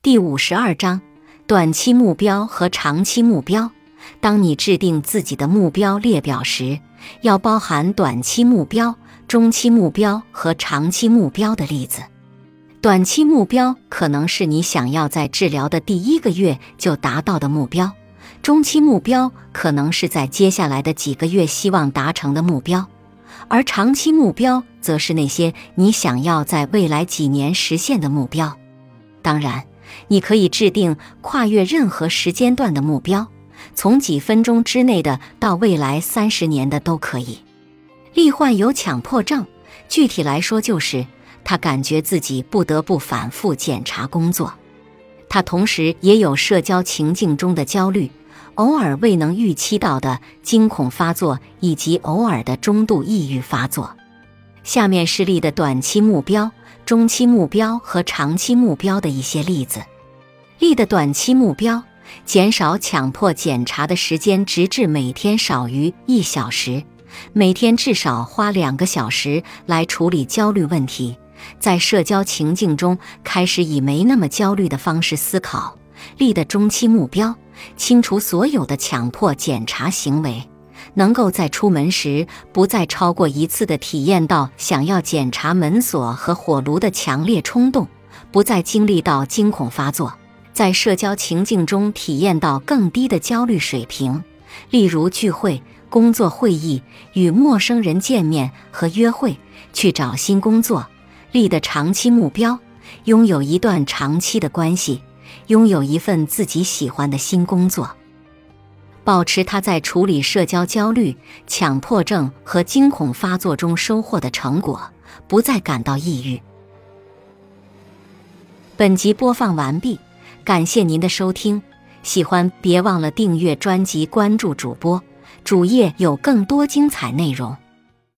第五十二章：短期目标和长期目标。当你制定自己的目标列表时，要包含短期目标、中期目标和长期目标的例子。短期目标可能是你想要在治疗的第一个月就达到的目标，中期目标可能是在接下来的几个月希望达成的目标，而长期目标则是那些你想要在未来几年实现的目标。当然。你可以制定跨越任何时间段的目标，从几分钟之内的到未来三十年的都可以。例患有强迫症，具体来说就是他感觉自己不得不反复检查工作。他同时也有社交情境中的焦虑，偶尔未能预期到的惊恐发作，以及偶尔的中度抑郁发作。下面是立的短期目标。中期目标和长期目标的一些例子：立的短期目标，减少强迫检查的时间，直至每天少于一小时，每天至少花两个小时来处理焦虑问题。在社交情境中，开始以没那么焦虑的方式思考。立的中期目标，清除所有的强迫检查行为。能够在出门时不再超过一次的体验到想要检查门锁和火炉的强烈冲动，不再经历到惊恐发作，在社交情境中体验到更低的焦虑水平，例如聚会、工作会议、与陌生人见面和约会、去找新工作。立的长期目标：拥有一段长期的关系，拥有一份自己喜欢的新工作。保持他在处理社交焦虑、强迫症和惊恐发作中收获的成果，不再感到抑郁。本集播放完毕，感谢您的收听，喜欢别忘了订阅专辑、关注主播，主页有更多精彩内容。